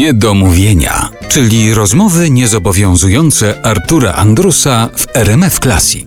Niedomówienia, czyli rozmowy niezobowiązujące Artura Andrusa w RMF Classic.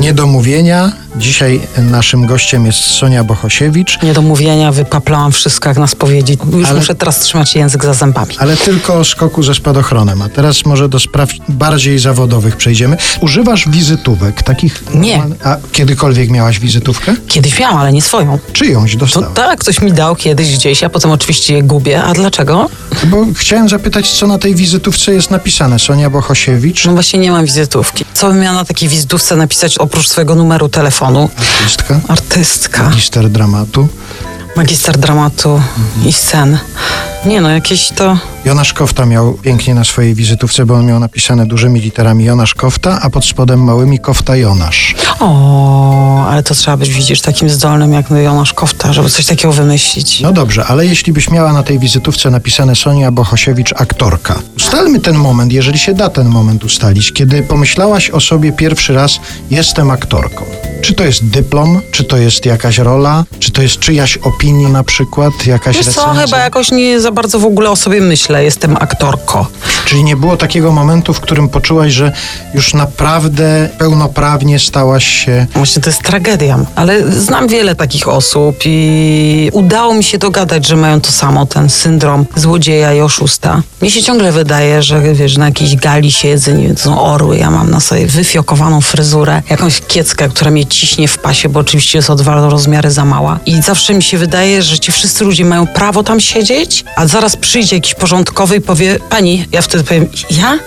Niedomówienia. Dzisiaj naszym gościem jest Sonia Bohosiewicz, Niedomówienia, wypaplałam wszystko jak na spowiedzi. Już Ale- muszę teraz trzymać język za zębami. ale tylko o skoku ze spadochronem. A teraz może do spraw bardziej zawodowych przejdziemy. Używasz wizytówek takich? Nie. A kiedykolwiek miałaś wizytówkę? Kiedyś miałam, ale nie swoją. Czyjąś To dostałeś? tak, ktoś mi dał kiedyś gdzieś, a potem oczywiście je gubię. A dlaczego? Bo chciałem zapytać, co na tej wizytówce jest napisane. Sonia Bohosiewicz, No właśnie nie mam wizytówki. Co bym miała na takiej wizytówce napisać oprócz swojego numeru telefonu? Artystka, Artystka, magister dramatu. magister dramatu i scen. Nie no, jakieś to... Jonasz Kofta miał pięknie na swojej wizytówce, bo on miał napisane dużymi literami Jonasz Kofta, a pod spodem małymi Kofta Jonasz. O, ale to trzeba być, widzisz, takim zdolnym jak Jonasz Kofta, żeby coś takiego wymyślić. No dobrze, ale jeśli byś miała na tej wizytówce napisane Sonia Bohosiewicz, aktorka. Ustalmy ten moment, jeżeli się da ten moment ustalić, kiedy pomyślałaś o sobie pierwszy raz, jestem aktorką. Czy to jest dyplom, czy to jest jakaś rola, czy to jest czyjaś opinia na przykład, jakaś Wiesz co, recenzja? chyba jakoś nie za bardzo w ogóle o sobie myślę, jestem aktorko. Czyli nie było takiego momentu, w którym poczułaś, że już naprawdę pełnoprawnie stałaś się... Właśnie to jest tragedia, ale znam wiele takich osób i udało mi się dogadać, że mają to samo, ten syndrom złodzieja i oszusta. Mi się ciągle wydaje, że wiesz, na jakiejś gali siedzę, nie wiem, to są orły, ja mam na sobie wyfiokowaną fryzurę, jakąś kieckę, która mnie ciśnie w pasie, bo oczywiście jest o dwa rozmiary za mała. I zawsze mi się wydaje, że ci wszyscy ludzie mają prawo tam siedzieć, a zaraz przyjdzie jakiś porządkowy i powie, pani, ja wtedy powiem, ja?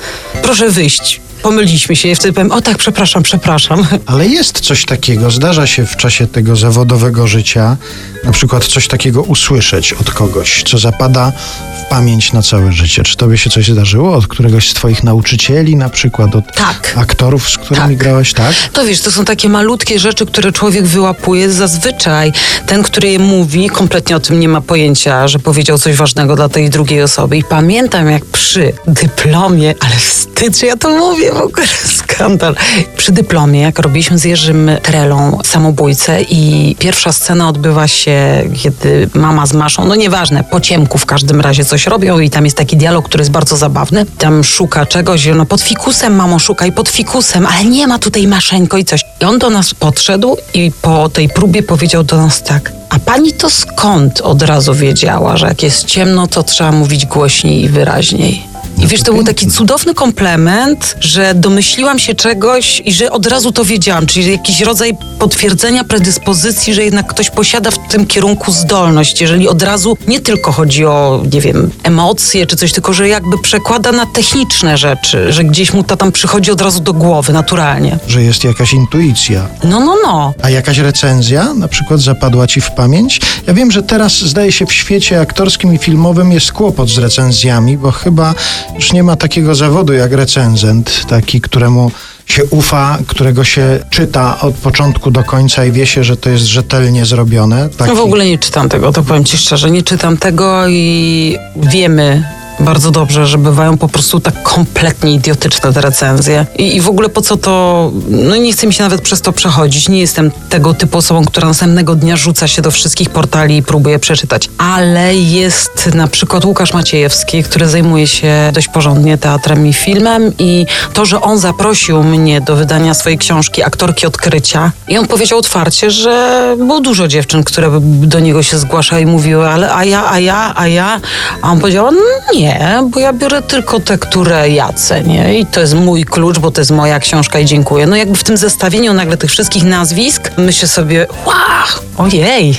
Proszę wyjść. Pomyliliśmy się. Ja wtedy powiem, o tak, przepraszam, przepraszam. Ale jest coś takiego, zdarza się w czasie tego zawodowego życia, na przykład coś takiego usłyszeć od kogoś, co zapada w pamięć na całe życie. Czy tobie się coś zdarzyło? Od któregoś z twoich nauczycieli, na przykład od Tak. aktorów, z którymi Tak. grałaś, tak? To wiesz, to są takie malutkie rzeczy, które człowiek wyłapuje zazwyczaj. Ten, który je mówi, kompletnie o tym nie ma pojęcia, że powiedział coś ważnego dla tej drugiej osoby. I pamiętam, jak przy dyplomie, ale wstyd, że ja to mówię, ogóle skandal. Przy dyplomie, jak robiliśmy z Jerzym Trelą samobójcę i pierwsza scena odbywa się, kiedy mama z Maszą, no nieważne, po ciemku w każdym razie coś robią i tam jest taki dialog, który jest bardzo zabawny. Tam szuka czegoś ona pod fikusem, mamo, szukaj pod fikusem, ale nie ma tutaj Maszeńko i coś. I on do nas podszedł i po tej próbie powiedział do nas tak, a pani to skąd od razu wiedziała, że jak jest ciemno, to trzeba mówić głośniej i wyraźniej? I wiesz, to był taki cudowny komplement, że domyśliłam się czegoś i że od razu to wiedziałam, czyli jakiś rodzaj potwierdzenia predyspozycji, że jednak ktoś posiada w tym kierunku zdolność, jeżeli od razu nie tylko chodzi o, nie wiem, emocje czy coś, tylko że jakby przekłada na techniczne rzeczy, że gdzieś mu to tam przychodzi od razu do głowy, naturalnie. Że jest jakaś intuicja. No, no, no. A jakaś recenzja na przykład zapadła ci w pamięć? Ja wiem, że teraz zdaje się w świecie aktorskim i filmowym jest kłopot z recenzjami, bo chyba już nie ma takiego zawodu jak recenzent, taki, któremu się ufa, którego się czyta od początku do końca i wie się, że to jest rzetelnie zrobione. Taki... No w ogóle nie czytam tego, to powiem ci szczerze, nie czytam tego i wiemy bardzo dobrze, że bywają po prostu tak kompletnie idiotyczne te recenzje. I, I w ogóle po co to, no nie chcę mi się nawet przez to przechodzić. Nie jestem tego typu osobą, która następnego dnia rzuca się do wszystkich portali i próbuje przeczytać. Ale jest na przykład Łukasz Maciejewski, który zajmuje się dość porządnie teatrem i filmem i to, że on zaprosił mnie do wydania swojej książki Aktorki Odkrycia i on powiedział otwarcie, że było dużo dziewczyn, które do niego się zgłaszały i mówiły, ale a ja, a ja, a ja. A on powiedział, "No nie, bo ja biorę tylko te, które ja cenię i to jest mój klucz, bo to jest moja książka i dziękuję. No jakby w tym zestawieniu nagle tych wszystkich nazwisk myślę sobie, wow, ojej,